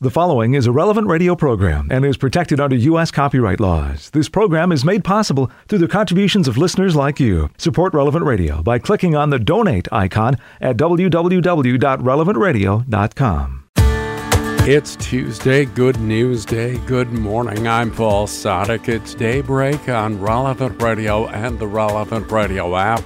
The following is a relevant radio program and is protected under U.S. copyright laws. This program is made possible through the contributions of listeners like you. Support Relevant Radio by clicking on the donate icon at www.relevantradio.com. It's Tuesday, Good News Day. Good morning. I'm Paul Sadek. It's daybreak on Relevant Radio and the Relevant Radio app.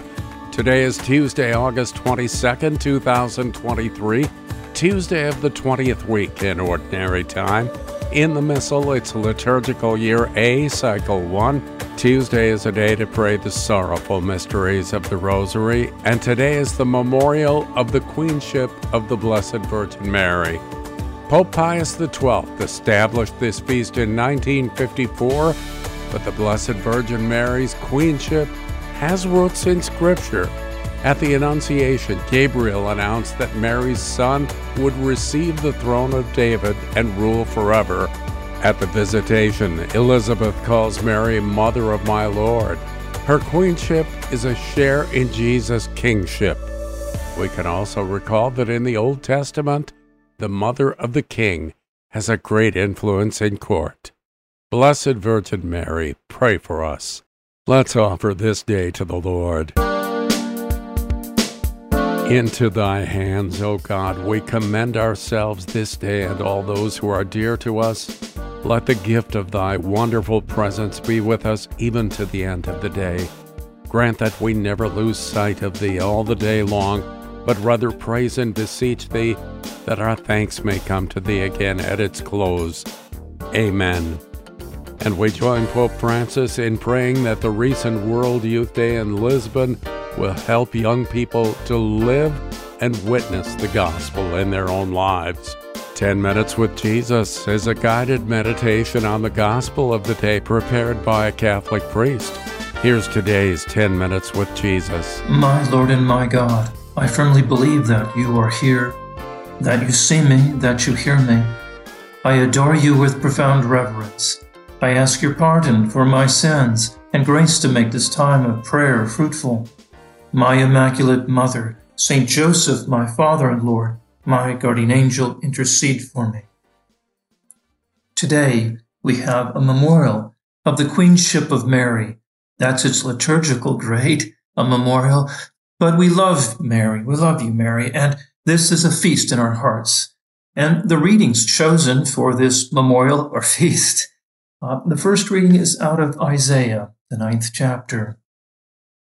Today is Tuesday, August 22nd, 2023. Tuesday of the 20th week in Ordinary Time. In the Missal, it's liturgical year A, cycle 1. Tuesday is a day to pray the sorrowful mysteries of the Rosary, and today is the memorial of the Queenship of the Blessed Virgin Mary. Pope Pius XII established this feast in 1954, but the Blessed Virgin Mary's Queenship has roots in Scripture at the Annunciation, Gabriel announced that Mary's son would receive the throne of David and rule forever. At the Visitation, Elizabeth calls Mary Mother of my Lord. Her queenship is a share in Jesus' kingship. We can also recall that in the Old Testament, the mother of the king has a great influence in court. Blessed Virgin Mary, pray for us. Let's offer this day to the Lord. Into thy hands, O God, we commend ourselves this day and all those who are dear to us. Let the gift of thy wonderful presence be with us even to the end of the day. Grant that we never lose sight of thee all the day long, but rather praise and beseech thee that our thanks may come to thee again at its close. Amen. And we join Pope Francis in praying that the recent World Youth Day in Lisbon will help young people to live and witness the gospel in their own lives. 10 Minutes with Jesus is a guided meditation on the gospel of the day prepared by a Catholic priest. Here's today's 10 Minutes with Jesus. My Lord and my God, I firmly believe that you are here, that you see me, that you hear me. I adore you with profound reverence. I ask your pardon for my sins and grace to make this time of prayer fruitful my Immaculate Mother, Saint Joseph, my Father and Lord, my guardian angel, intercede for me. Today, we have a memorial of the Queenship of Mary. That's its liturgical grade, a memorial. But we love Mary. We love you, Mary. And this is a feast in our hearts. And the readings chosen for this memorial or feast, uh, the first reading is out of Isaiah, the ninth chapter.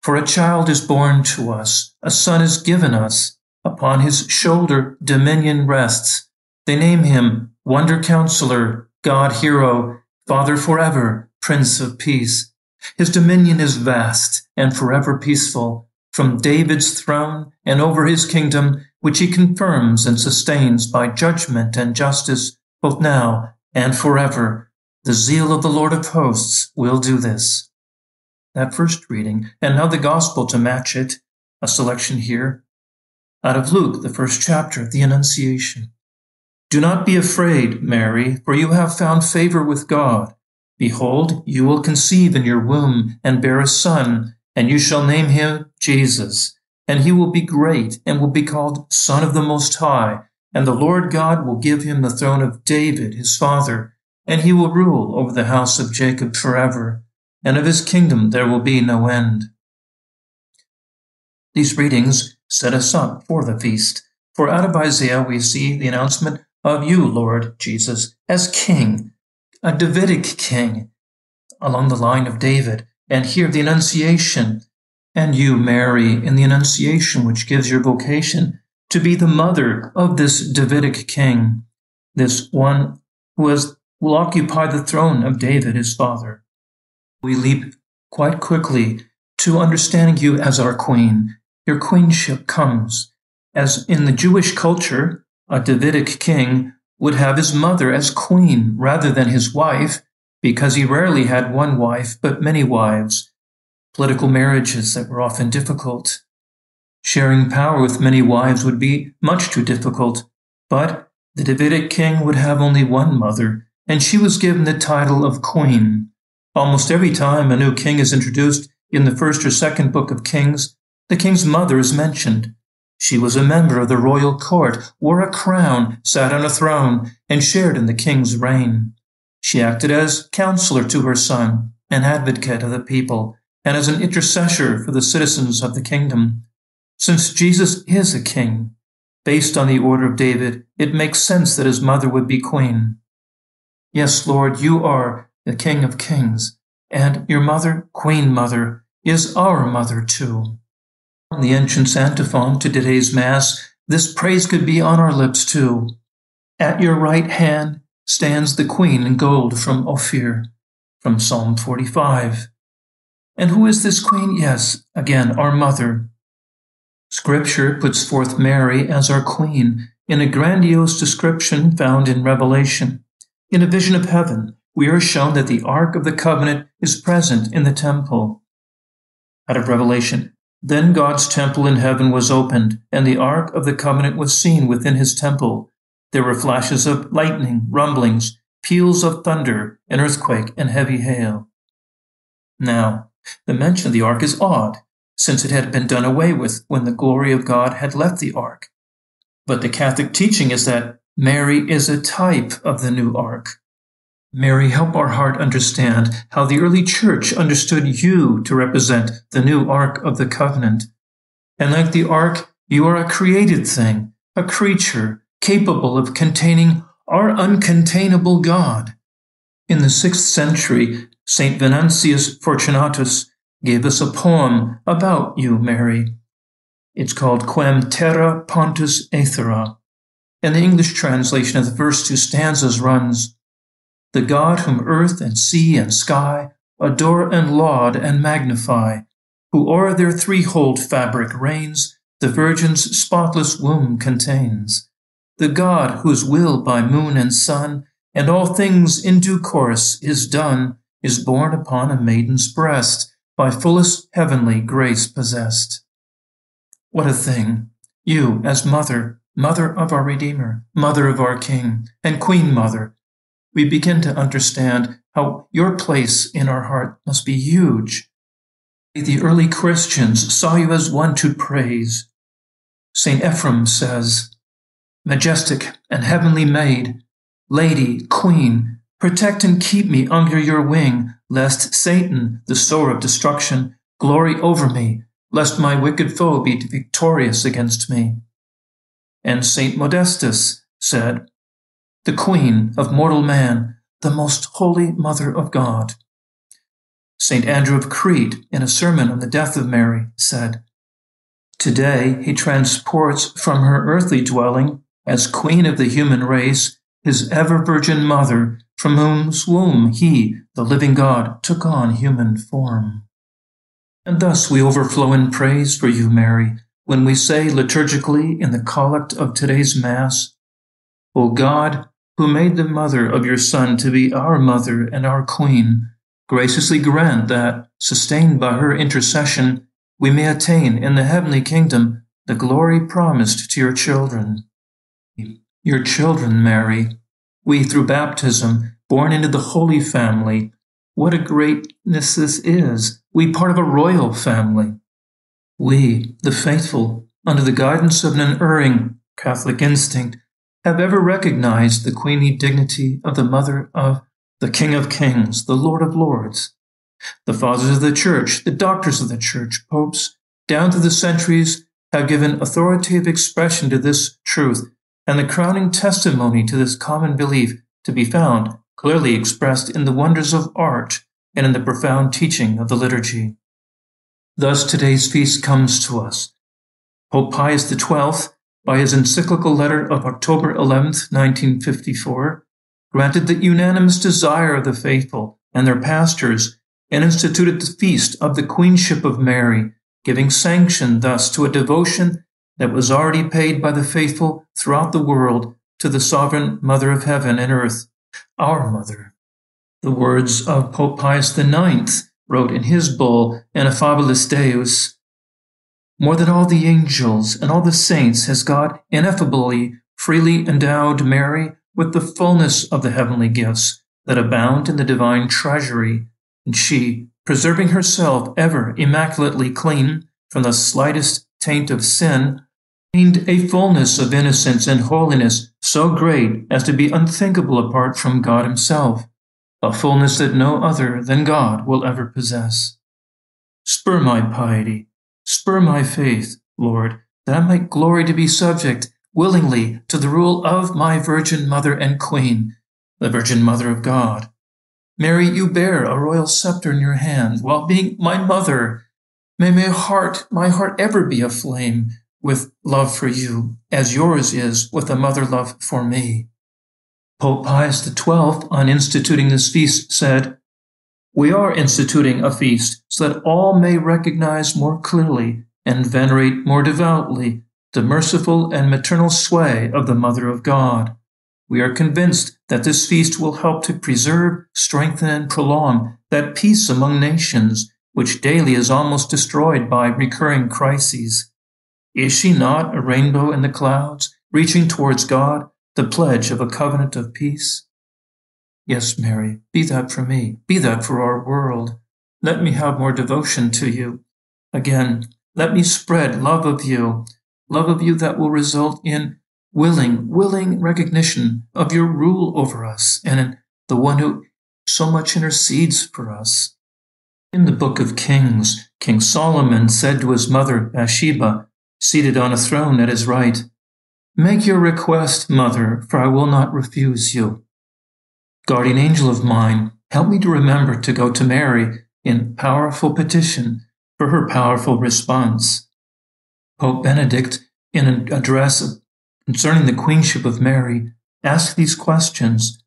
For a child is born to us, a son is given us. Upon his shoulder dominion rests. They name him Wonder Counselor, God Hero, Father forever, Prince of Peace. His dominion is vast and forever peaceful, from David's throne and over his kingdom, which he confirms and sustains by judgment and justice, both now and forever. The zeal of the Lord of hosts will do this that first reading, and now the gospel to match it, a selection here out of Luke, the first chapter, the Annunciation. Do not be afraid, Mary, for you have found favor with God. Behold, you will conceive in your womb and bear a son, and you shall name him Jesus. And he will be great and will be called Son of the Most High. And the Lord God will give him the throne of David, his father, and he will rule over the house of Jacob forever and of his kingdom there will be no end. These readings set us up for the feast, for out of Isaiah we see the announcement of you, Lord Jesus, as King, a Davidic King, along the line of David, and here the Annunciation, and you, Mary, in the Annunciation, which gives your vocation to be the mother of this Davidic King, this one who has, will occupy the throne of David, his father we leap quite quickly to understanding you as our queen. Your queenship comes as in the Jewish culture, a Davidic king would have his mother as queen rather than his wife because he rarely had one wife but many wives. Political marriages that were often difficult. Sharing power with many wives would be much too difficult, but the Davidic king would have only one mother, and she was given the title of queen. Almost every time a new king is introduced in the first or second book of Kings, the king's mother is mentioned. She was a member of the royal court, wore a crown, sat on a throne, and shared in the king's reign. She acted as counselor to her son, an advocate of the people, and as an intercessor for the citizens of the kingdom. Since Jesus is a king, based on the order of David, it makes sense that his mother would be queen. Yes, Lord, you are the King of kings, and your mother, Queen Mother, is our mother too. On the entrance antiphon to today's Mass, this praise could be on our lips too. At your right hand stands the Queen in gold from Ophir, from Psalm 45. And who is this Queen? Yes, again, our mother. Scripture puts forth Mary as our Queen in a grandiose description found in Revelation. In a vision of heaven, we are shown that the Ark of the Covenant is present in the temple. Out of Revelation, then God's temple in heaven was opened, and the Ark of the Covenant was seen within his temple. There were flashes of lightning, rumblings, peals of thunder, an earthquake, and heavy hail. Now, the mention of the ark is odd, since it had been done away with when the glory of God had left the ark. But the Catholic teaching is that Mary is a type of the new ark. Mary, help our heart understand how the early church understood you to represent the new Ark of the Covenant. And like the Ark, you are a created thing, a creature capable of containing our uncontainable God. In the sixth century, St. Venantius Fortunatus gave us a poem about you, Mary. It's called Quem Terra Pontus Aethera. And the English translation of the first two stanzas runs, the God whom earth and sea and sky adore and laud and magnify, who o'er their threefold fabric reigns, the Virgin's spotless womb contains. The God whose will by moon and sun, and all things in due course is done, is born upon a maiden's breast, by fullest heavenly grace possessed. What a thing! You, as mother, mother of our Redeemer, mother of our King, and Queen Mother, we begin to understand how your place in our heart must be huge. The early Christians saw you as one to praise. St. Ephrem says, Majestic and heavenly maid, lady, queen, protect and keep me under your wing, lest Satan, the sower of destruction, glory over me, lest my wicked foe be victorious against me. And St. Modestus said, the Queen of mortal man, the most holy Mother of God. St. Andrew of Crete, in a sermon on the death of Mary, said, Today he transports from her earthly dwelling, as Queen of the human race, his ever virgin mother, from whose womb he, the living God, took on human form. And thus we overflow in praise for you, Mary, when we say liturgically in the collect of today's Mass, O God, who made the mother of your Son to be our mother and our queen, graciously grant that, sustained by her intercession, we may attain in the heavenly kingdom the glory promised to your children. Your children, Mary, we through baptism, born into the holy family, what a greatness this is! We part of a royal family. We, the faithful, under the guidance of an unerring Catholic instinct, have ever recognized the queenly dignity of the mother of the King of Kings, the Lord of Lords. The fathers of the church, the doctors of the church, popes, down through the centuries, have given authoritative expression to this truth and the crowning testimony to this common belief to be found clearly expressed in the wonders of art and in the profound teaching of the liturgy. Thus today's feast comes to us. Pope Pius XII by his encyclical letter of October 11, 1954, granted the unanimous desire of the faithful and their pastors and instituted the feast of the Queenship of Mary, giving sanction thus to a devotion that was already paid by the faithful throughout the world to the sovereign Mother of Heaven and Earth, our Mother. The words of Pope Pius IX wrote in his bull Ineffabilis Deus more than all the angels and all the saints has God ineffably freely endowed Mary with the fullness of the heavenly gifts that abound in the divine treasury, and she, preserving herself ever immaculately clean from the slightest taint of sin, gained a fullness of innocence and holiness so great as to be unthinkable apart from God Himself, a fullness that no other than God will ever possess. Spur my piety, spur my faith, Lord, that I might glory to be subject willingly to the rule of my Virgin Mother and Queen, the Virgin Mother of God. Mary, you bear a royal scepter in your hand while being my mother. May my heart, my heart ever be aflame with love for you, as yours is with a mother love for me. Pope Pius XII, on instituting this feast, said, We are instituting a feast so that all may recognize more clearly and venerate more devoutly the merciful and maternal sway of the Mother of God. We are convinced that this feast will help to preserve, strengthen, and prolong that peace among nations, which daily is almost destroyed by recurring crises. Is she not a rainbow in the clouds, reaching towards God, the pledge of a covenant of peace? Yes, Mary, be that for me, be that for our world. Let me have more devotion to you. Again, let me spread love of you, love of you that will result in willing, willing recognition of your rule over us and the one who so much intercedes for us. In the book of Kings, King Solomon said to his mother Bathsheba, seated on a throne at his right, Make your request, mother, for I will not refuse you. Guardian angel of mine, help me to remember to go to Mary in powerful petition for her powerful response. Pope Benedict, in an address concerning the queenship of Mary asked these questions.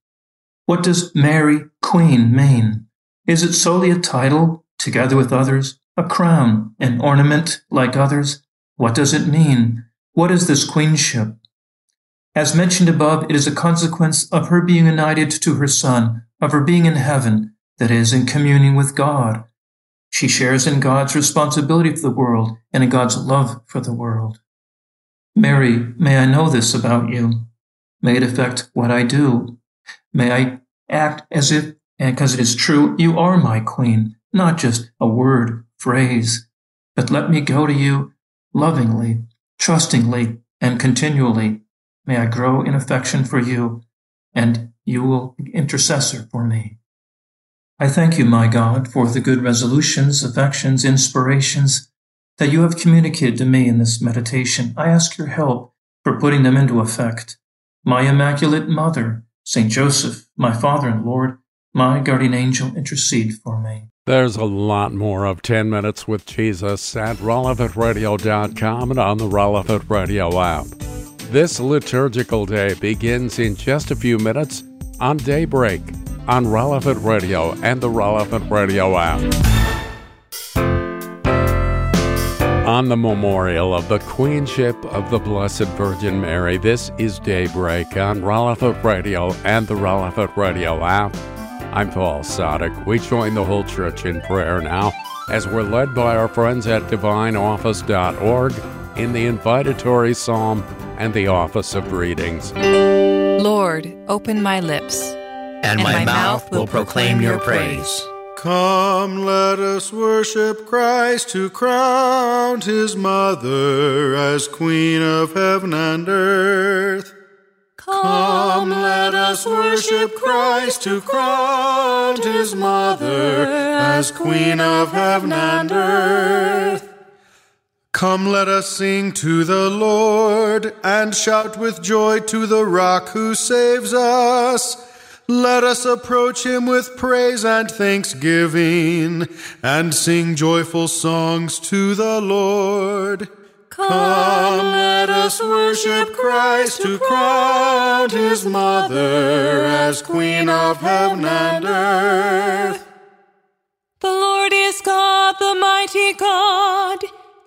What does Mary, Queen, mean? Is it solely a title, together with others, a crown, an ornament like others? What does it mean? What is this queenship? As mentioned above, it is a consequence of her being united to her Son, of her being in heaven, that is, in communion with God. She shares in God's responsibility for the world and in God's love for the world. Mary, may I know this about you. May it affect what I do. May I act as if, and because it is true, you are my queen, not just a word, phrase, but let me go to you lovingly, trustingly, and continually. May I grow in affection for you, and you will be intercessor for me. I thank you, my God, for the good resolutions, affections, inspirations, that you have communicated to me in this meditation. I ask your help for putting them into effect. My Immaculate Mother, Saint Joseph, my Father and Lord, my guardian angel, intercede for me. There's a lot more of 10 Minutes with Jesus at relevantradio.com and on the Relevant Radio app. This liturgical day begins in just a few minutes on Daybreak on Relevant Radio and the Relevant Radio app. on the memorial of the Queenship of the Blessed Virgin Mary. This is Daybreak on Relevant Radio and the Relevant Radio app. I'm Paul Sadek. We join the whole church in prayer now as we're led by our friends at divineoffice.org in the invitatory psalm and the office of readings. Lord, open my lips, and, and my, my, mouth will proclaim your praise. Come, let us worship Christ who crowned his mother as Queen of heaven and earth. Come, let us worship Christ who crowned his mother as Queen of heaven and earth. Come, let us sing to the Lord and shout with joy to the rock who saves us. Let us approach him with praise and thanksgiving and sing joyful songs to the Lord. Come, let us worship Christ who crowned his mother as Queen of heaven and earth. The Lord is God, the mighty God,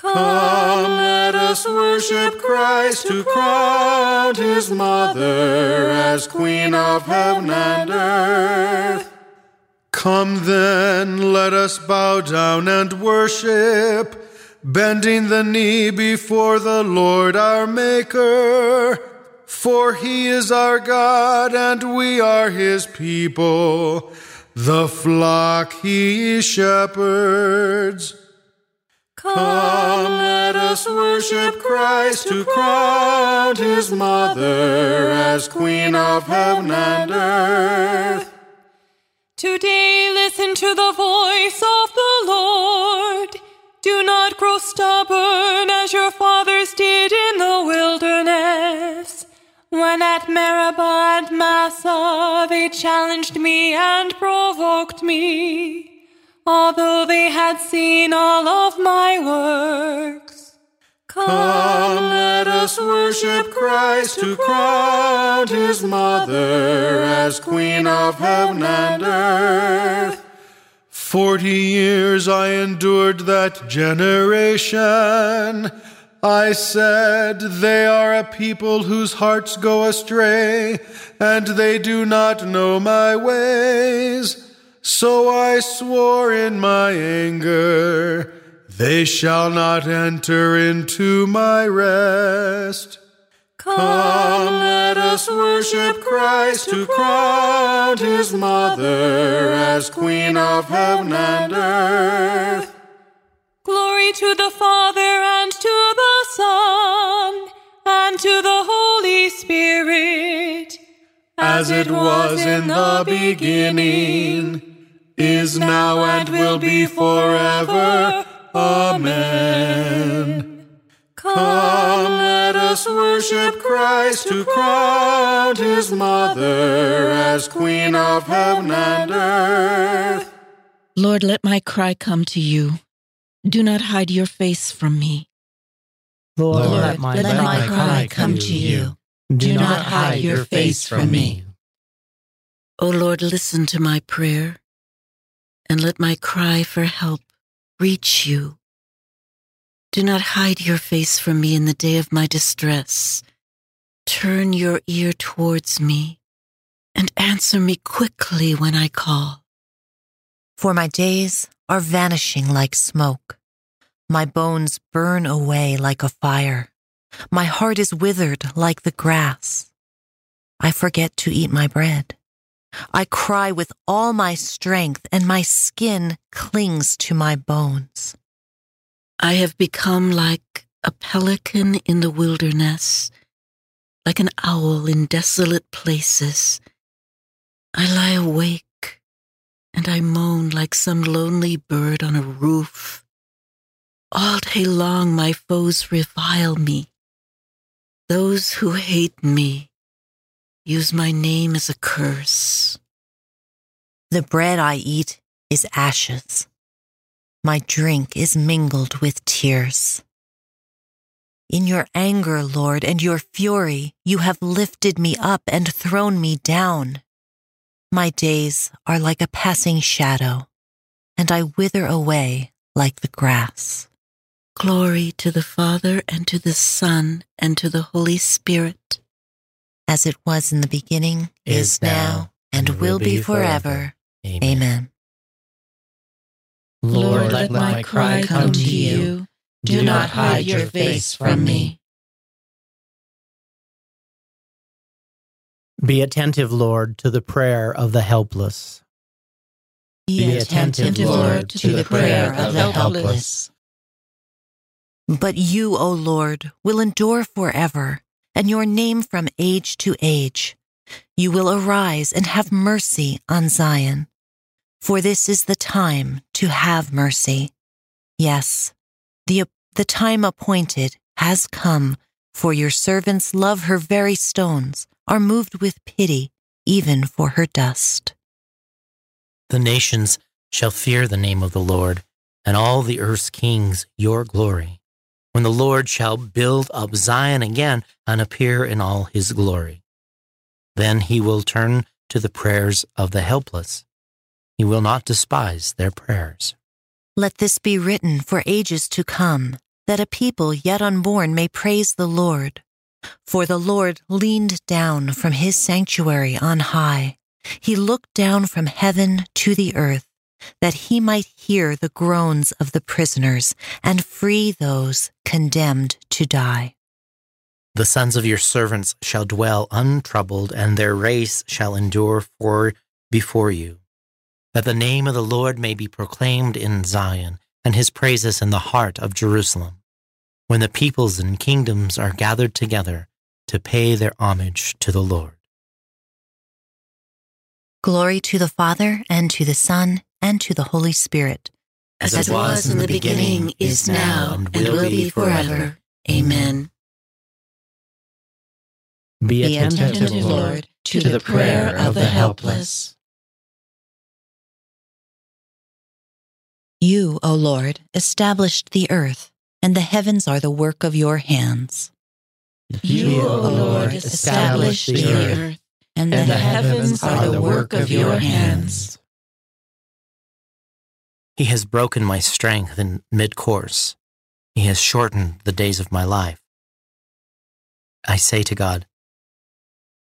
Come, let us worship Christ who crowned his mother as Queen of heaven and earth. Come then, let us bow down and worship, bending the knee before the Lord our Maker. For he is our God, and we are his people, the flock he shepherds. Come, let us worship Christ who crowned his mother as Queen of heaven and earth. Today listen to the voice of the Lord. Do not grow stubborn as your fathers did in the wilderness. When at Meribah and Massah they challenged me and provoked me although they had seen all of my works. Come, let us worship Christ who crowned his mother as Queen of heaven and earth. Forty years I endured that generation. I said, They are a people whose hearts go astray, and they do not know my ways. So I swore in my anger, they shall not enter into my rest. Come, let us worship Christ who crowned his mother as Queen of heaven and earth. Glory to the Father and to the Son and to the Holy Spirit. As it was in the beginning is now and will be forever. Amen. Come, let us worship Christ who crowned his mother as Queen of heaven and earth. Lord, let my cry come to you. Do not hide your face from me. Lord, Lord let, my, let my cry come to you. Do not hide your face from me. O Lord, listen to my prayer and let my cry for help reach you. Do not hide your face from me in the day of my distress. Turn your ear towards me and answer me quickly when I call. For my days are vanishing like smoke. My bones burn away like a fire. My heart is withered like the grass. I forget to eat my bread. I cry with all my strength, and my skin clings to my bones. I have become like a pelican in the wilderness, like an owl in desolate places. I lie awake and I moan like some lonely bird on a roof. All day long, my foes revile me. Those who hate me use my name as a curse. The bread I eat is ashes. My drink is mingled with tears. In your anger, Lord, and your fury, you have lifted me up and thrown me down. My days are like a passing shadow, and I wither away like the grass. Glory to the Father, and to the Son, and to the Holy Spirit as it was in the beginning, is now, and will be forever. Amen. Amen. Lord, let my cry come to you. Do not hide your face from me. Be attentive, Lord, to the prayer of the helpless. Be attentive, Lord, to the prayer of the helpless. But you, O Lord, will endure forever and your name from age to age. You will arise and have mercy on Zion. For this is the time to have mercy. Yes, the, the time appointed has come, for your servants love her very stones, are moved with pity, even for her dust. The nations shall fear the name of the Lord, and all the earth's kings your glory when the Lord shall build up Zion again and appear in all his glory. Then he will turn to the prayers of the helpless. He will not despise their prayers. Let this be written for ages to come, that a people yet unborn may praise the Lord. For the Lord leaned down from his sanctuary on high He looked down from heaven to the earth that he might hear the groans of the prisoners and free those condemned to die. The sons of your servants shall dwell untroubled, and their race shall endure for before you, that the name of the Lord may be proclaimed in Zion, and his praises in the heart of Jerusalem, when the peoples and kingdoms are gathered together to pay their homage to the Lord. Glory to the Father, and to the Son, and to the Holy Spirit. As, it was in the beginning, is now, and will be forever. Amen. Be Be attentive, attentive, Lord, to the prayer of the helpless. You, O Lord, established the earth, and the heavens are the work of your hands. You, O Lord, established the earth, and the heavens are the work of your hands. He has broken my strength in mid course. He has shortened the days of my life. I say to God,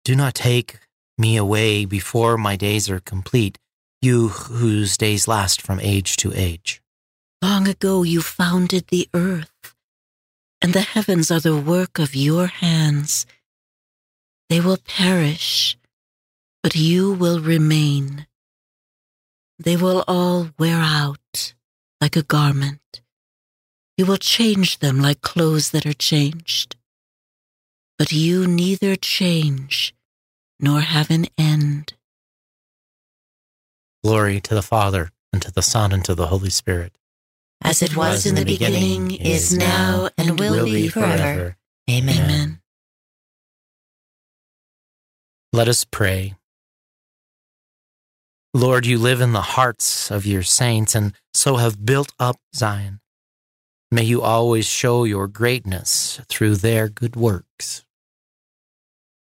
Do not take me away before my days are complete, you whose days last from age to age. Long ago you founded the earth, and the heavens are the work of your hands. They will perish, but you will remain. They will all wear out like a garment. You will change them like clothes that are changed. But you neither change nor have an end. Glory to the Father, and to the Son, and to the Holy Spirit. As it was in the beginning, is now, and will be forever. Amen. Let us pray. Lord, you live in the hearts of your saints and so have built up Zion. May you always show your greatness through their good works.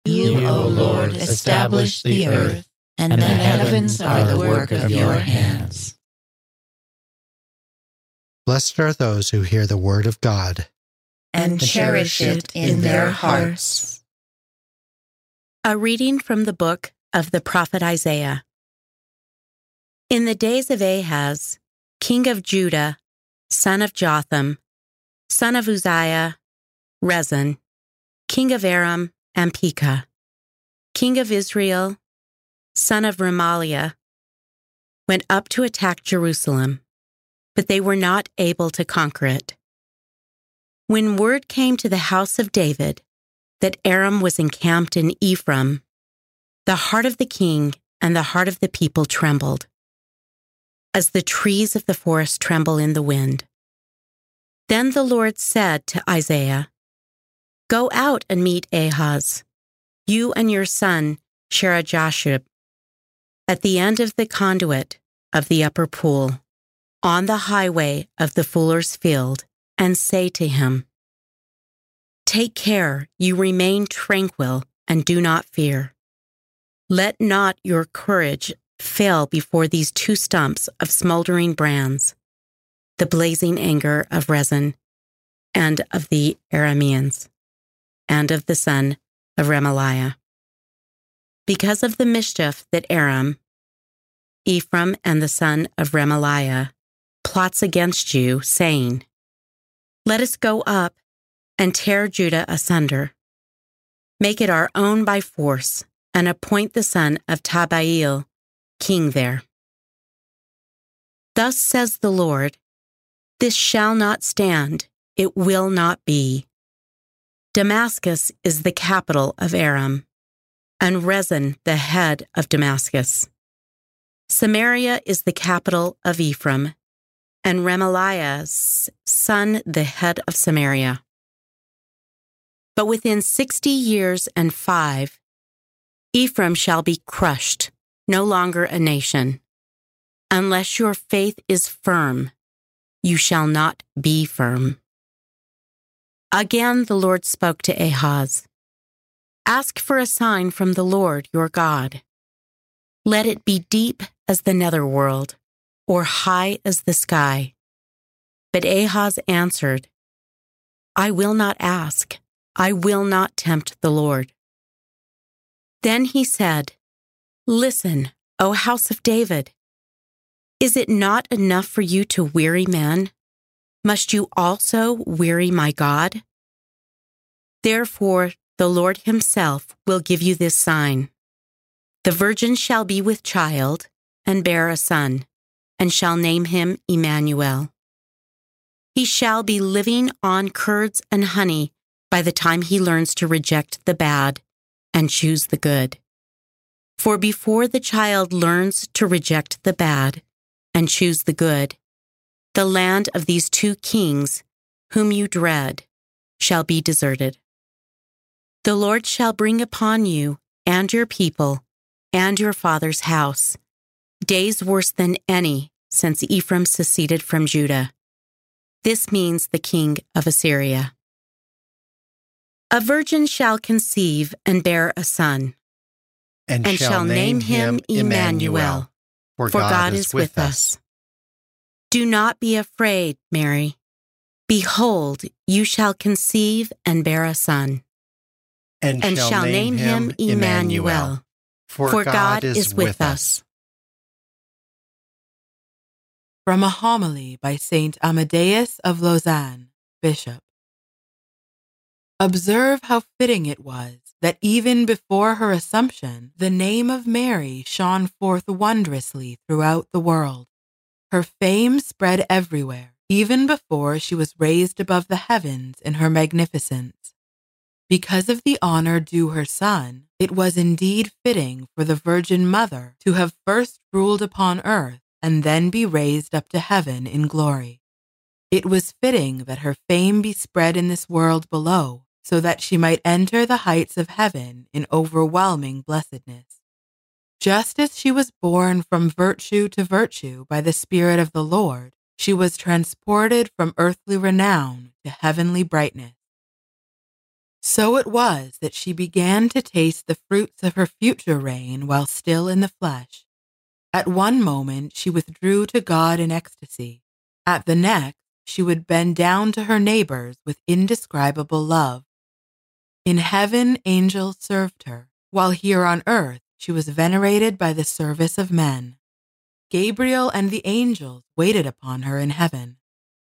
You, O Lord, established the earth, and the heavens are the work of your hands. Blessed are those who hear the word of God and cherish it in their hearts. A reading from the book of the prophet Isaiah. In the days of Ahaz, king of Judah, son of Jotham, son of Uzziah, Rezin, king of Aram and Pekah, king of Israel, son of Remaliah, went up to attack Jerusalem, but they were not able to conquer it. When word came to the house of David that Aram was encamped in Ephraim, the heart of the king and the heart of the people trembled, as the trees of the forest tremble in the wind. Then the Lord said to Isaiah, Go out and meet Ahaz, you and your son Shear-jashub, at the end of the conduit of the upper pool, on the highway of the fuller's field, and say to him, Take care, you remain tranquil and do not fear. Let not your courage fail before these two stumps of smoldering brands, the blazing anger of Rezin and of the Arameans, and of the son of Remaliah. Because of the mischief that Aram, Ephraim, and the son of Remaliah plots against you, saying, Let us go up and tear Judah asunder, make it our own by force, and appoint the son of Tabail king there. Thus says the Lord, This shall not stand, it will not be. Damascus is the capital of Aram, and Rezin the head of Damascus. Samaria is the capital of Ephraim, and Remaliah's son the head of Samaria. But within sixty years and five, Ephraim shall be crushed, no longer a nation. Unless your faith is firm, you shall not be firm. Again the Lord spoke to Ahaz Ask for a sign from the Lord your God. Let it be deep as the netherworld, or high as the sky. But Ahaz answered, I will not ask. I will not tempt the Lord. Then he said, Listen, O house of David. Is it not enough for you to weary men? Must you also weary my God? Therefore, the Lord Himself will give you this sign. The virgin shall be with child and bear a son, and shall name him Emmanuel. He shall be living on curds and honey by the time he learns to reject the bad and choose the good. For before the child learns to reject the bad and choose the good, the land of these two kings, whom you dread, shall be deserted. The Lord shall bring upon you and your people and your father's house days worse than any since Ephraim seceded from Judah. This means the king of Assyria. A virgin shall conceive and bear a son, and, and shall, shall name him Emmanuel, for, for God, is with us. Do not be afraid, Mary. Behold, you shall conceive and bear a son, and, and shall name him Emmanuel, for God is with us. From a homily by Saint Amadeus of Lausanne, Bishop. Observe how fitting it was that even before her Assumption, the name of Mary shone forth wondrously throughout the world. Her fame spread everywhere, even before she was raised above the heavens in her magnificence. Because of the honor due her son, it was indeed fitting for the Virgin Mother to have first ruled upon earth and then be raised up to heaven in glory. It was fitting that her fame be spread in this world below, so that she might enter the heights of heaven in overwhelming blessedness. Just as she was borne from virtue to virtue by the Spirit of the Lord, she was transported from earthly renown to heavenly brightness. So it was that she began to taste the fruits of her future reign while still in the flesh. At one moment she withdrew to God in ecstasy. At the next, she would bend down to her neighbors with indescribable love. In heaven, angels served her, while here on earth she was venerated by the service of men. Gabriel and the angels waited upon her in heaven.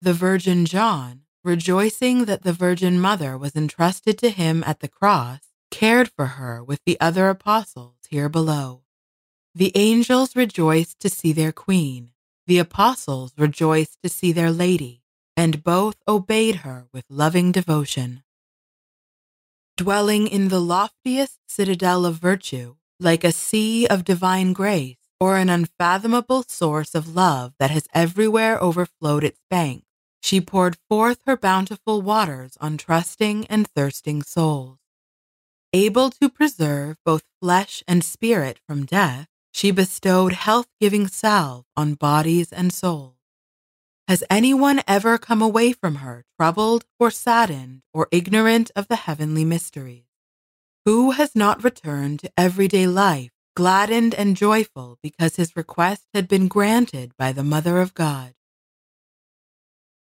The Virgin John, rejoicing that the Virgin Mother was entrusted to him at the cross, cared for her with the other apostles here below. The angels rejoiced to see their queen, the apostles rejoiced to see their lady, and both obeyed her with loving devotion. Dwelling in the loftiest citadel of virtue, like a sea of divine grace, or an unfathomable source of love that has everywhere overflowed its banks, she poured forth her bountiful waters on trusting and thirsting souls. Able to preserve both flesh and spirit from death, she bestowed health giving salve on bodies and souls. Has anyone ever come away from her troubled or saddened or ignorant of the heavenly mysteries? Who has not returned to everyday life gladdened and joyful because his request had been granted by the Mother of God?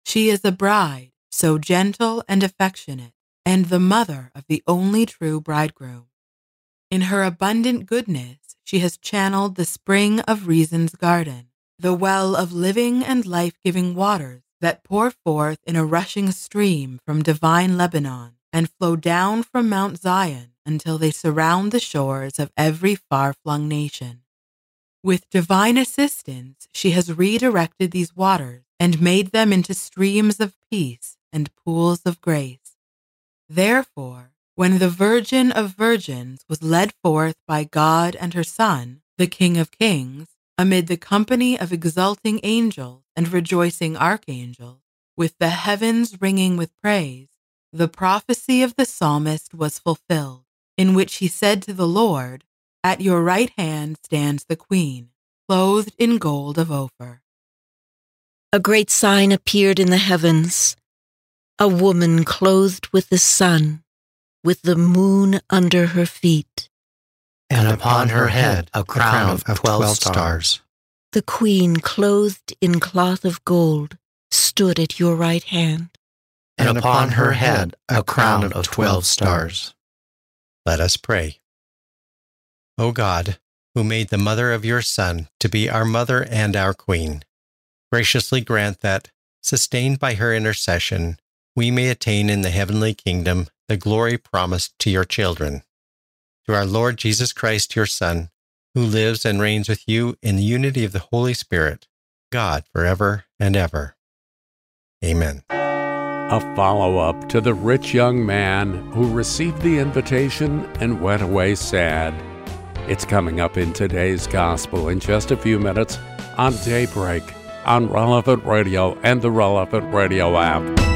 She is a bride, so gentle and affectionate, and the mother of the only true bridegroom. In her abundant goodness, she has channeled the spring of reason's garden, the well of living and life giving waters that pour forth in a rushing stream from divine Lebanon and flow down from Mount Zion until they surround the shores of every far flung nation. With divine assistance, she has redirected these waters and made them into streams of peace and pools of grace. Therefore, when the Virgin of Virgins was led forth by God and her Son, the King of Kings, amid the company of exulting angels and rejoicing archangels, with the heavens ringing with praise, the prophecy of the psalmist was fulfilled, in which he said to the Lord, At your right hand stands the Queen, clothed in gold of Ophir. A great sign appeared in the heavens a woman clothed with the sun with the moon under her feet. And upon her head a crown of, twelve stars. The queen, clothed in cloth of gold, stood at your right hand. And upon her head a crown of twelve stars. Let us pray. O God, who made the mother of your Son to be our mother and our Queen, graciously grant that, sustained by her intercession, we may attain in the heavenly kingdom the glory promised to your children. To our Lord Jesus Christ, your Son, who lives and reigns with you in the unity of the Holy Spirit, God forever and ever. Amen. A follow up to the rich young man who received the invitation and went away sad. It's coming up in today's gospel in just a few minutes on Daybreak on Relevant Radio and the Relevant Radio app.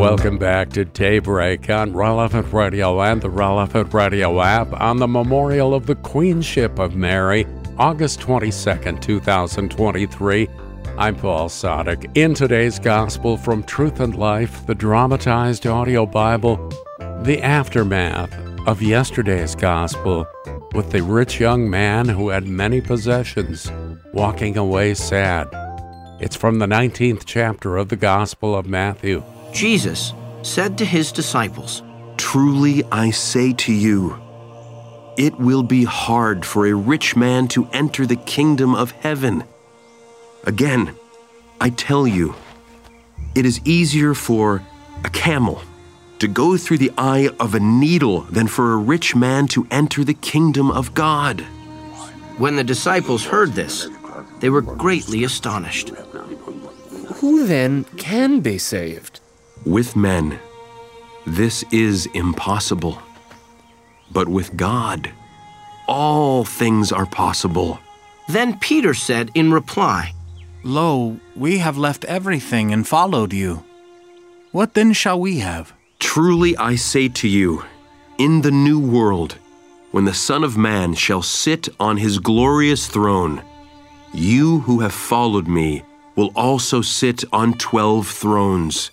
Welcome back to Daybreak on Relevant Radio and the Relevant Radio app on the memorial of the Queenship of Mary, August 22nd, 2023. I'm Paul Sadek. In today's Gospel from Truth and Life, the dramatized audio Bible, the aftermath of yesterday's Gospel with the rich young man who had many possessions walking away sad. It's from the 19th chapter of the Gospel of Matthew. Jesus said to his disciples, Truly I say to you, it will be hard for a rich man to enter the kingdom of heaven. Again, I tell you, it is easier for a camel to go through the eye of a needle than for a rich man to enter the kingdom of God. When the disciples heard this, they were greatly astonished. Who then can be saved? With men, this is impossible. But with God, all things are possible. Then Peter said in reply, Lo, we have left everything and followed you. What then shall we have? Truly I say to you, in the new world, when the Son of Man shall sit on his glorious throne, you who have followed me will also sit on twelve thrones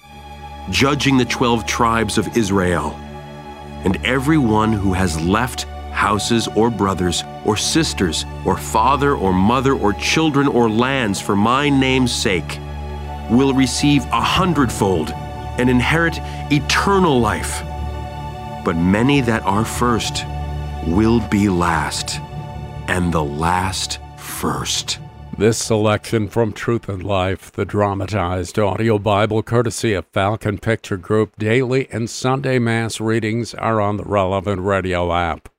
judging the twelve tribes of Israel. And everyone who has left houses or brothers or sisters or father or mother or children or lands for my name's sake will receive a hundredfold and inherit eternal life. But many that are first will be last, and the last first. This selection from Truth and Life, the dramatized audio Bible courtesy of Falcon Picture Group, daily and Sunday Mass readings are on the relevant radio app.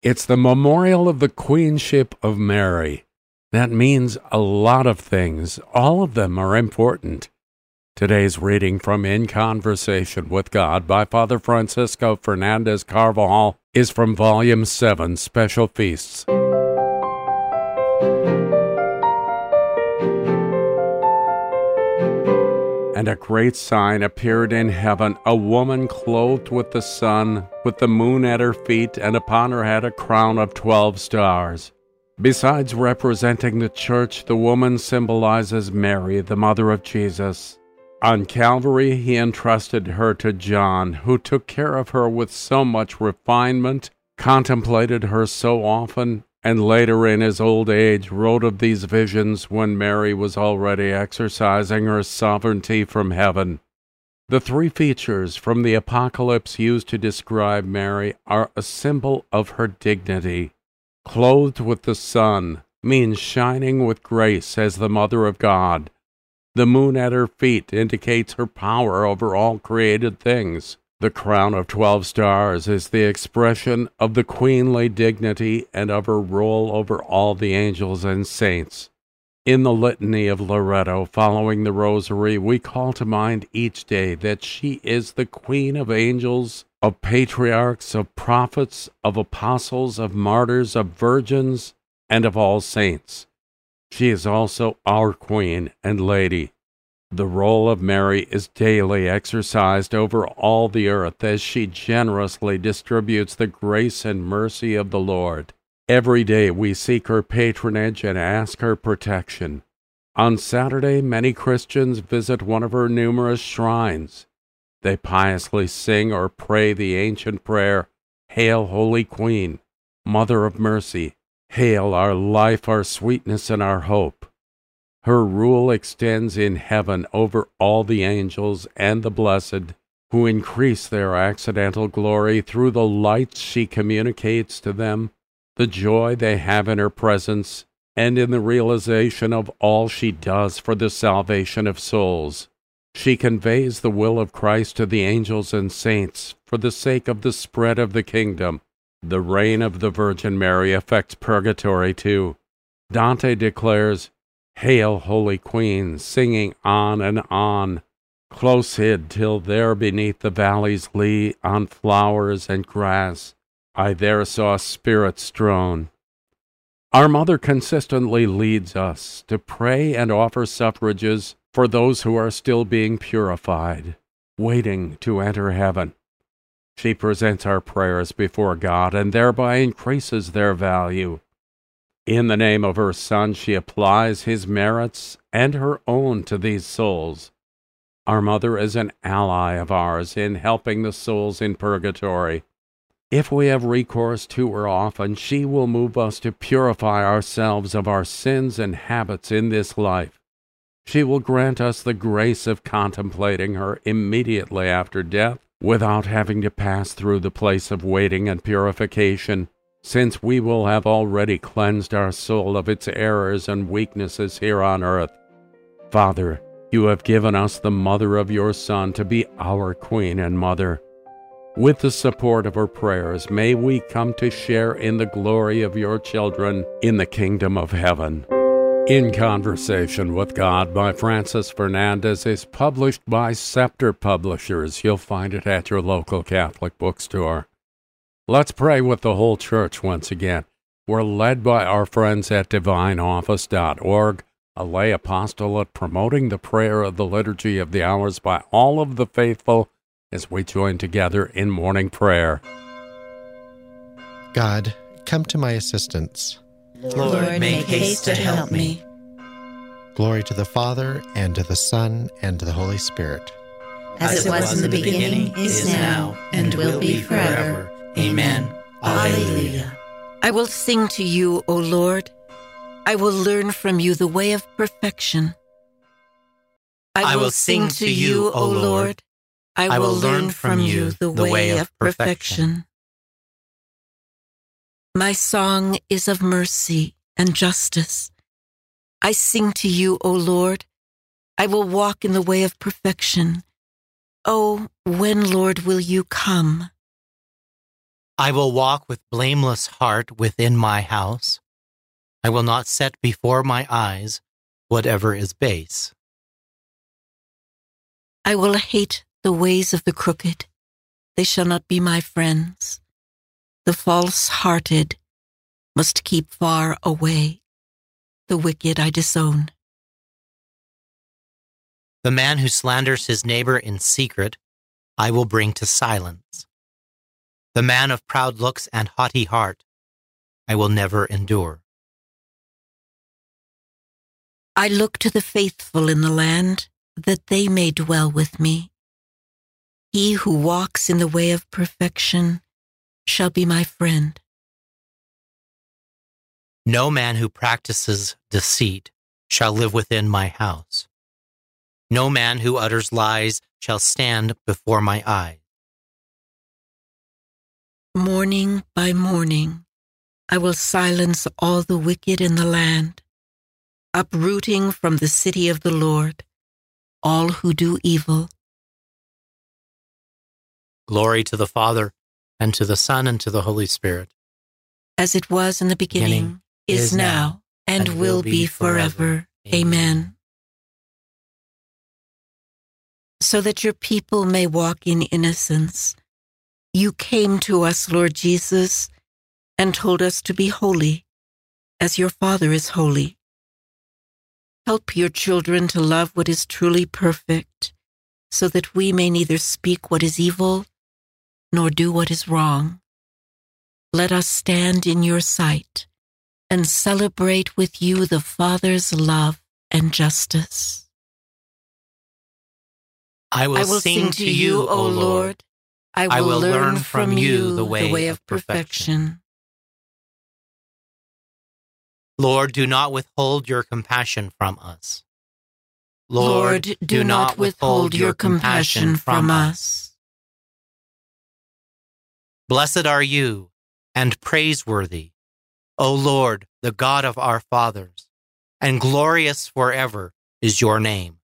It's the memorial of the Queenship of Mary. That means a lot of things. All of them are important. Today's reading from In Conversation with God by Father Francisco Fernandez Carvajal is from Volume 7 Special Feasts. And a great sign appeared in heaven a woman clothed with the sun, with the moon at her feet, and upon her head a crown of twelve stars. Besides representing the church, the woman symbolizes Mary, the mother of Jesus. On Calvary, he entrusted her to John, who took care of her with so much refinement, contemplated her so often, and later in his old age wrote of these visions when Mary was already exercising her sovereignty from heaven. The three features from the Apocalypse used to describe Mary are a symbol of her dignity. Clothed with the sun means shining with grace as the Mother of God. The moon at her feet indicates her power over all created things. The crown of twelve stars is the expression of the queenly dignity and of her rule over all the angels and saints. In the litany of Loreto following the rosary, we call to mind each day that she is the queen of angels, of patriarchs, of prophets, of apostles, of martyrs, of virgins, and of all saints. She is also our queen and lady. The role of Mary is daily exercised over all the earth as she generously distributes the grace and mercy of the Lord. Every day we seek her patronage and ask her protection. On Saturday, many Christians visit one of her numerous shrines. They piously sing or pray the ancient prayer, Hail, Holy Queen, Mother of Mercy. Hail, our life, our sweetness, and our hope. Her rule extends in heaven over all the angels and the blessed, who increase their accidental glory through the light she communicates to them, the joy they have in her presence, and in the realization of all she does for the salvation of souls. She conveys the will of Christ to the angels and saints for the sake of the spread of the kingdom. The reign of the Virgin Mary affects purgatory too. Dante declares, Hail, Holy Queen, singing on and on, close hid till there beneath the valley's lee, on flowers and grass, I there saw spirits strown. Our Mother consistently leads us to pray and offer suffrages for those who are still being purified, waiting to enter heaven. She presents our prayers before God and thereby increases their value. In the name of her Son, she applies his merits and her own to these souls. Our Mother is an ally of ours in helping the souls in purgatory. If we have recourse to her often, she will move us to purify ourselves of our sins and habits in this life. She will grant us the grace of contemplating her immediately after death without having to pass through the place of waiting and purification since we will have already cleansed our soul of its errors and weaknesses here on earth. Father, you have given us the mother of your Son to be our Queen and Mother. With the support of her prayers, may we come to share in the glory of your children in the kingdom of heaven. In Conversation with God by Francis Fernandez is published by Scepter Publishers. You'll find it at your local Catholic bookstore. Let's pray with the whole church once again. We're led by our friends at divineoffice.org, a lay apostolate promoting the prayer of the Liturgy of the Hours by all of the faithful as we join together in morning prayer. God, come to my assistance. Lord, make haste to help me. Glory to the Father, and to the Son, and to the Holy Spirit. As it was in the beginning, is now, and will be forever. Amen. Alleluia. I will sing to you, O Lord. I will learn from you the way of perfection. I will, sing to you, O Lord. I will learn from you the way of perfection. My song is of mercy and justice. I sing to you, O Lord. I will walk in the way of perfection. Oh, when, Lord, will you come? I will walk with blameless heart within my house. I will not set before my eyes whatever is base. I will hate the ways of the crooked. They shall not be my friends. The false hearted must keep far away. The wicked I disown. The man who slanders his neighbor in secret, I will bring to silence. The man of proud looks and haughty heart, I will never endure. I look to the faithful in the land, that they may dwell with me. He who walks in the way of perfection shall be my friend. No man who practices deceit shall live within my house. No man who utters lies shall stand before my eyes. Morning by morning, I will silence all the wicked in the land, uprooting from the city of the Lord all who do evil. Glory to the Father, and to the Son, and to the Holy Spirit. As it was in the beginning, beginning is, now, and, and will be forever. forever. Amen. So that your people may walk in innocence you came to us, Lord Jesus, and told us to be holy, as your Father is holy. Help your children to love what is truly perfect, so that we may neither speak what is evil nor do what is wrong. Let us stand in your sight and celebrate with you the Father's love and justice. I will, I will sing, sing, to you, O Lord I will, I will learn, learn from you the way, the way of perfection. Lord, do not withhold your compassion from us. Lord, do, do not withhold your compassion from us. Blessed are you and praiseworthy, O Lord, the God of our fathers, and glorious forever is your name.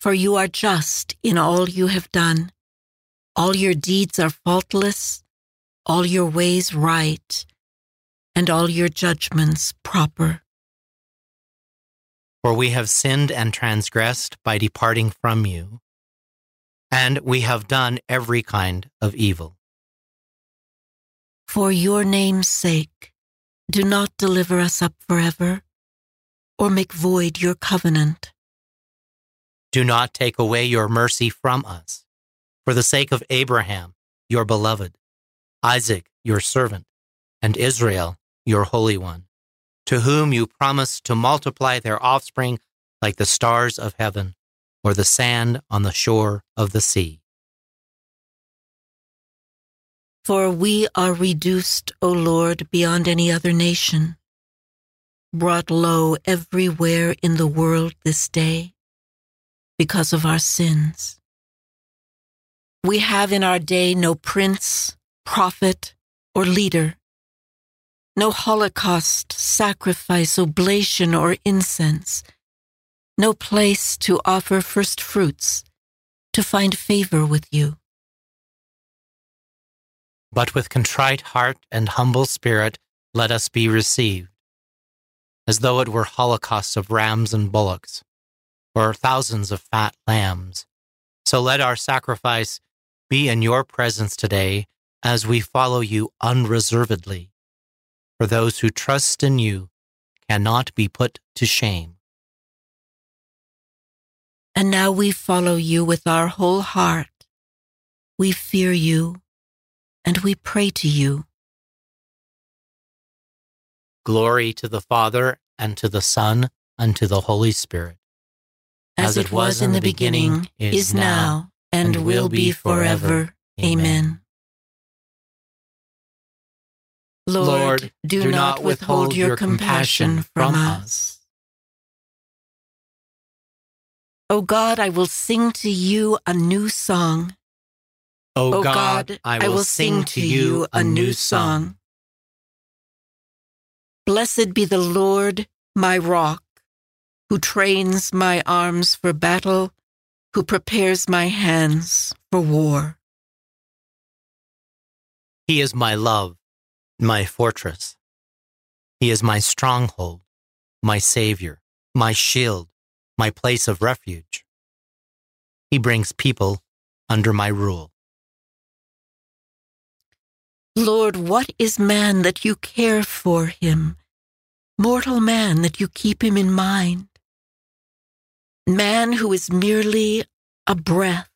For you are just in all you have done. All your deeds are faultless, all your ways right, and all your judgments proper. For we have sinned and transgressed by departing from you, and we have done every kind of evil. For your name's sake, do not deliver us up forever, or make void your covenant. Do not take away your mercy from us, for the sake of Abraham, your beloved, Isaac, your servant, and Israel, your Holy One, to whom you promised to multiply their offspring like the stars of heaven or the sand on the shore of the sea. For we are reduced, O Lord, beyond any other nation, brought low everywhere in the world this day because of our sins. We have in our day no prince, prophet, or leader, no holocaust, sacrifice, oblation, or incense, no place to offer first fruits, to find favor with you. But with contrite heart and humble spirit, let us be received, as though it were holocausts of rams and bullocks or thousands of fat lambs. So let our sacrifice be in your presence today as we follow you unreservedly. For those who trust in you cannot be put to shame. And now we follow you with our whole heart. We fear you and we pray to you. Glory to the Father and to the Son and to the Holy Spirit as it was in the beginning, is now, and will be forever. Amen. Lord, do not withhold your compassion from us. O God, I will sing to you a new song. O God, I will sing to you a new song. Blessed be the Lord, my rock who trains my arms for battle, who prepares my hands for war. He is my love, my fortress. He is my stronghold, my savior, my shield, my place of refuge. He brings people under my rule. Lord, what is man that you care for him? Mortal man that you keep him in mind? Man who is merely a breath,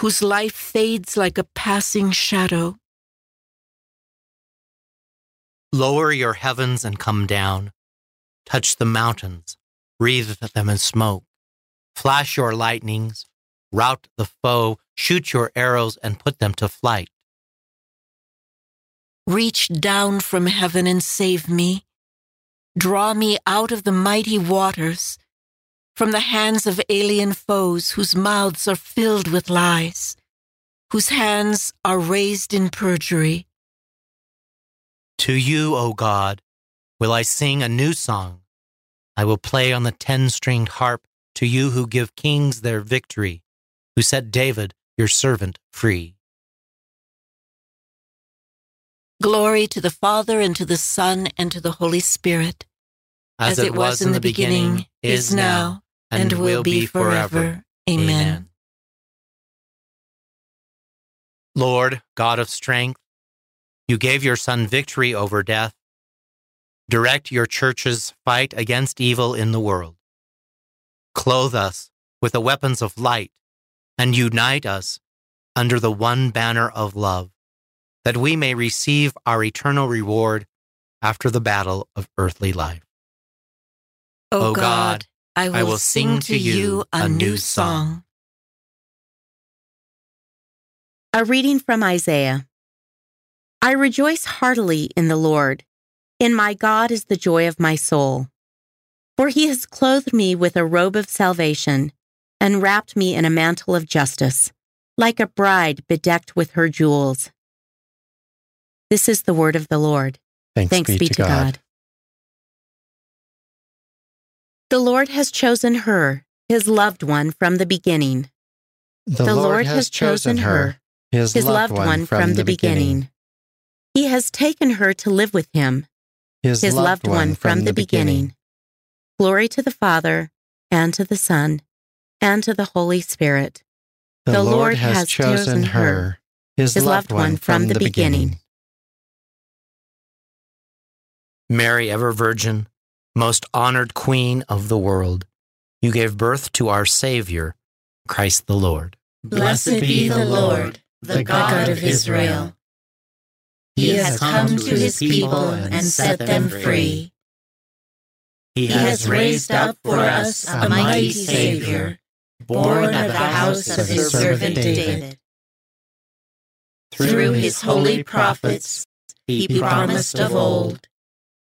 whose life fades like a passing shadow. Lower your heavens and come down. Touch the mountains, breathe them in smoke. Flash your lightnings, rout the foe, shoot your arrows and put them to flight. Reach down from heaven and save me. Draw me out of the mighty waters from the hands of alien foes whose mouths are filled with lies, whose hands are raised in perjury. To you, O God, will I sing a new song. I will play on the ten stringed harp to you who give kings their victory, who set David, your servant, free. Glory to the Father, and to the Son, and to the Holy Spirit as, as it was in the beginning, is now, and will be forever. Amen. Lord, God of strength, you gave your Son victory over death. Direct your church's fight against evil in the world. Clothe us with the weapons of light and unite us under the one banner of love, that we may receive our eternal reward after the battle of earthly life. O God, I will, I will sing to you a new song. A reading from Isaiah. I rejoice heartily in the Lord. In my God is the joy of my soul. For he has clothed me with a robe of salvation and wrapped me in a mantle of justice like a bride bedecked with her jewels. This is the word of the Lord. Thanks, Thanks be, be to to God. God. The Lord has chosen her, his loved one, from the beginning. The, Lord has chosen her, his, his loved one from the beginning. He has taken her to live with him, His, his loved one from the beginning. Glory to the Father, and to the Son, and to the Holy Spirit. The, Lord has chosen her, his, loved one from the beginning. Mary, ever virgin, most honored Queen of the world, you gave birth to our Savior, Christ the Lord. Blessed be the Lord, the God of Israel. He has come to his people and set them free. He has raised up for us a mighty Savior, born of the house of his servant David. Through his holy prophets, he promised of old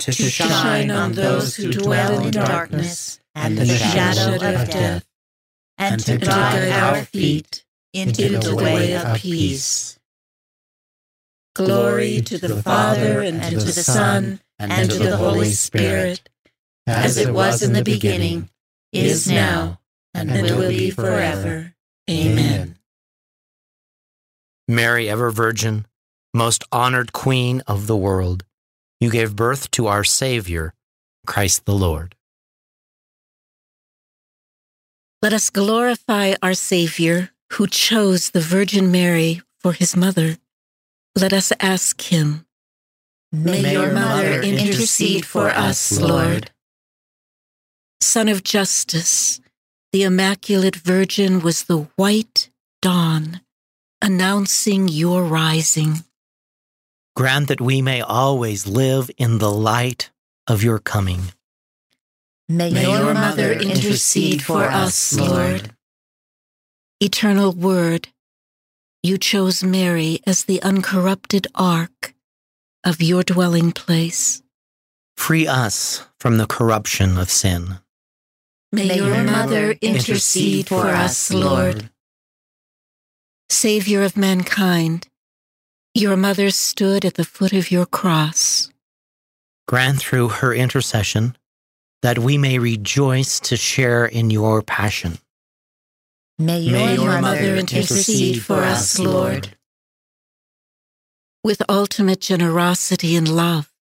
to shine on those who dwell in darkness and the shadow of death, and to guide our feet into the way of peace. Glory to the Father, and to the Son, and to the Holy Spirit, as it was in the beginning, is now, and will be forever. Amen. Mary, ever virgin, most honored Queen of the world, you gave birth to our Savior, Christ the Lord. Let us glorify our Savior who chose the Virgin Mary for his mother. Let us ask him, May your mother intercede for us, Lord. Sun of justice, the Immaculate Virgin was the white dawn announcing your rising. Grant that we may always live in the light of your coming. May, your mother intercede for us, Lord. Eternal Word, you chose Mary as the uncorrupted ark of your dwelling place. Free us from the corruption of sin. May your mother intercede for us, Lord. Savior of mankind, your mother stood at the foot of your cross. Grant through her intercession that we may rejoice to share in your passion. May your, May your mother mother intercede for us, Lord. With ultimate generosity and love,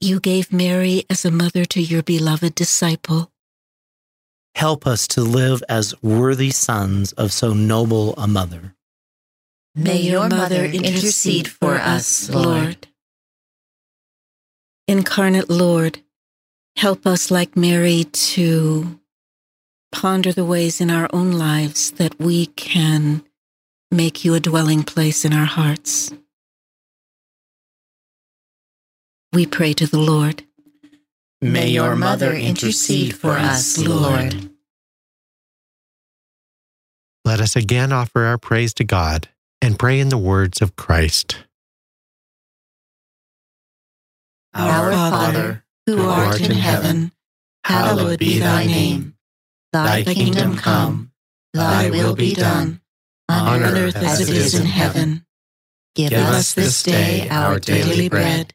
you gave Mary as a mother to your beloved disciple. Help us to live as worthy sons of so noble a mother. May your mother intercede for us, Lord. Incarnate Lord, help us like Mary to ponder the ways in our own lives that we can make you a dwelling place in our hearts. We pray to the Lord. May your mother intercede for us, Lord. Let us again offer our praise to God and pray in the words of Christ. Our Father, who art in heaven, hallowed be thy name. Thy kingdom come, thy will be done, on earth as it is in heaven. Give us this day our daily bread,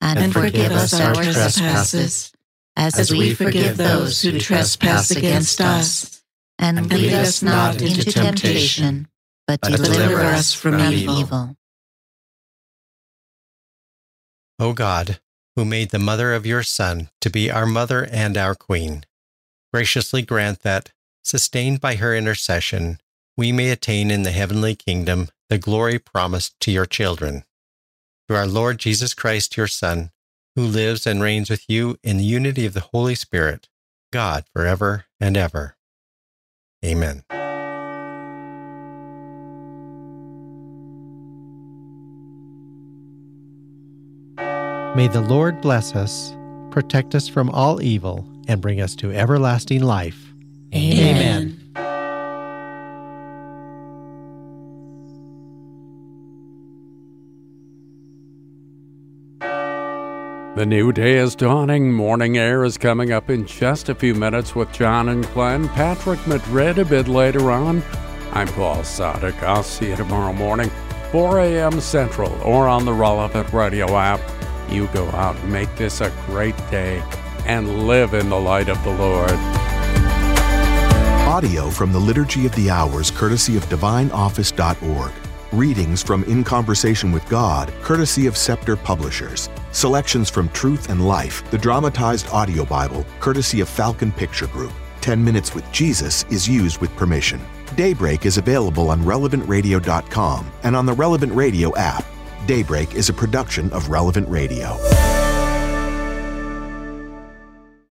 and forgive us our trespasses, as we forgive those who trespass against us. And lead us not into temptation, but, but deliver, deliver us from, from evil. evil. O God, who made the mother of your Son to be our mother and our queen, graciously grant that, sustained by her intercession, we may attain in the heavenly kingdom the glory promised to your children. Through our Lord Jesus Christ, your Son, who lives and reigns with you in the unity of the Holy Spirit, God forever and ever. Amen. May the Lord bless us, protect us from all evil, and bring us to everlasting life. Amen. Amen. The new day is dawning. Morning air is coming up in just a few minutes with John and Glenn. Patrick Madrid a bit later on. I'm Paul Sadek. I'll see you tomorrow morning, 4 a.m. Central, or on the relevant radio app. You go out make this a great day and live in the light of the Lord. Audio from the Liturgy of the Hours, courtesy of DivineOffice.org. Readings from In Conversation with God, courtesy of Scepter Publishers. Selections from Truth and Life, the dramatized audio Bible, courtesy of Falcon Picture Group. 10 Minutes with Jesus is used with permission. Daybreak is available on relevantradio.com and on the Relevant Radio app. Daybreak is a production of Relevant Radio.